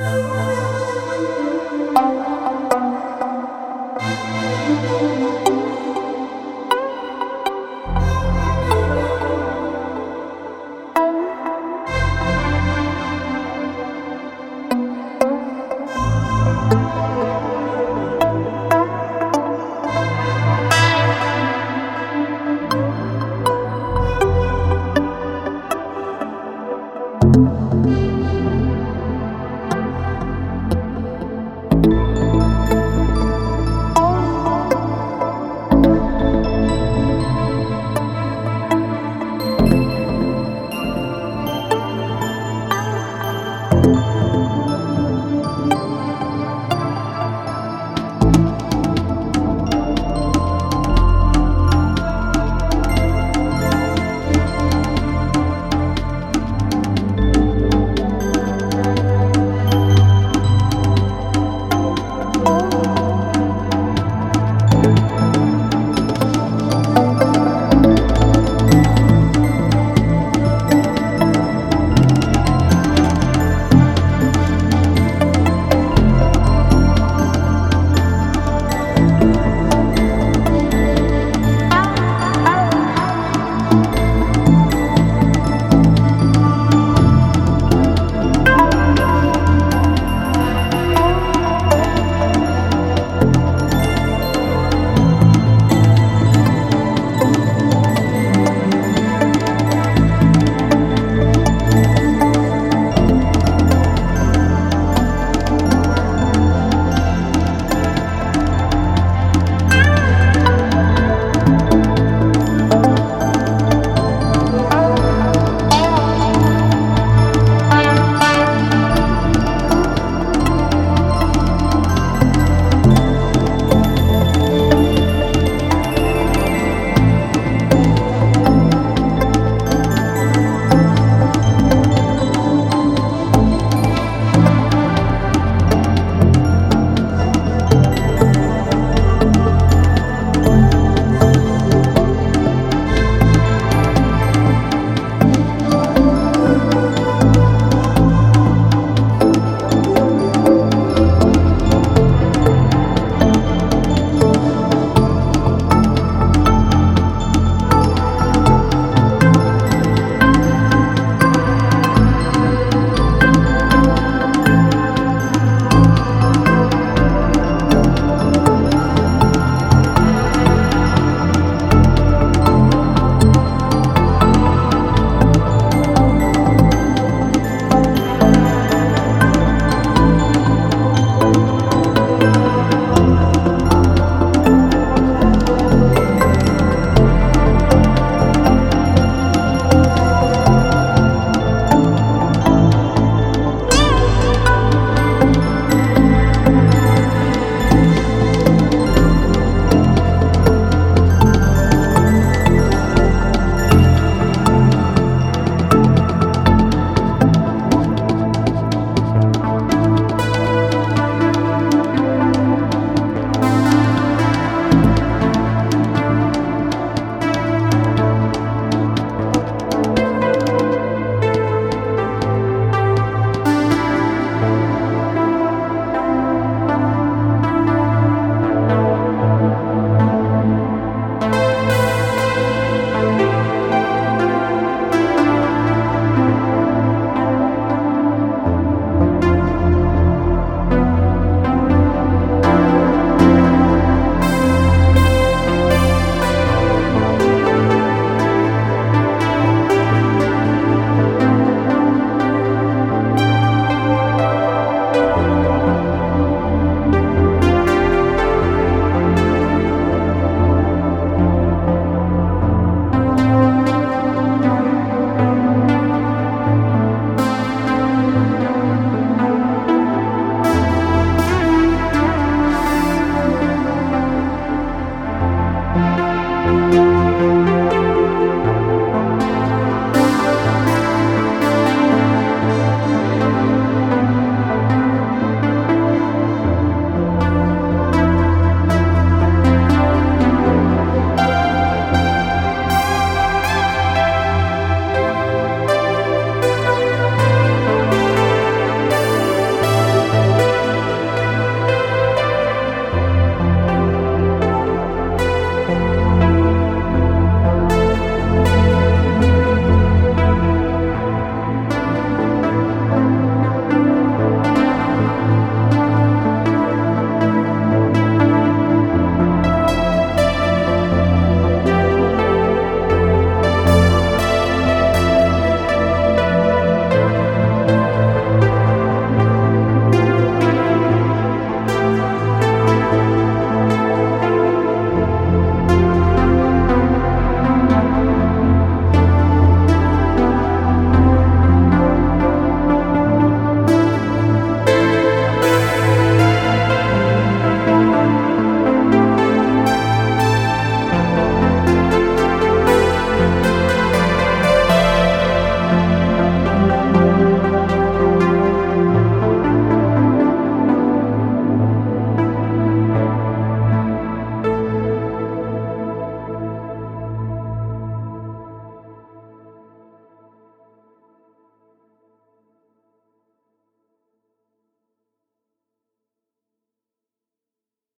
Oh.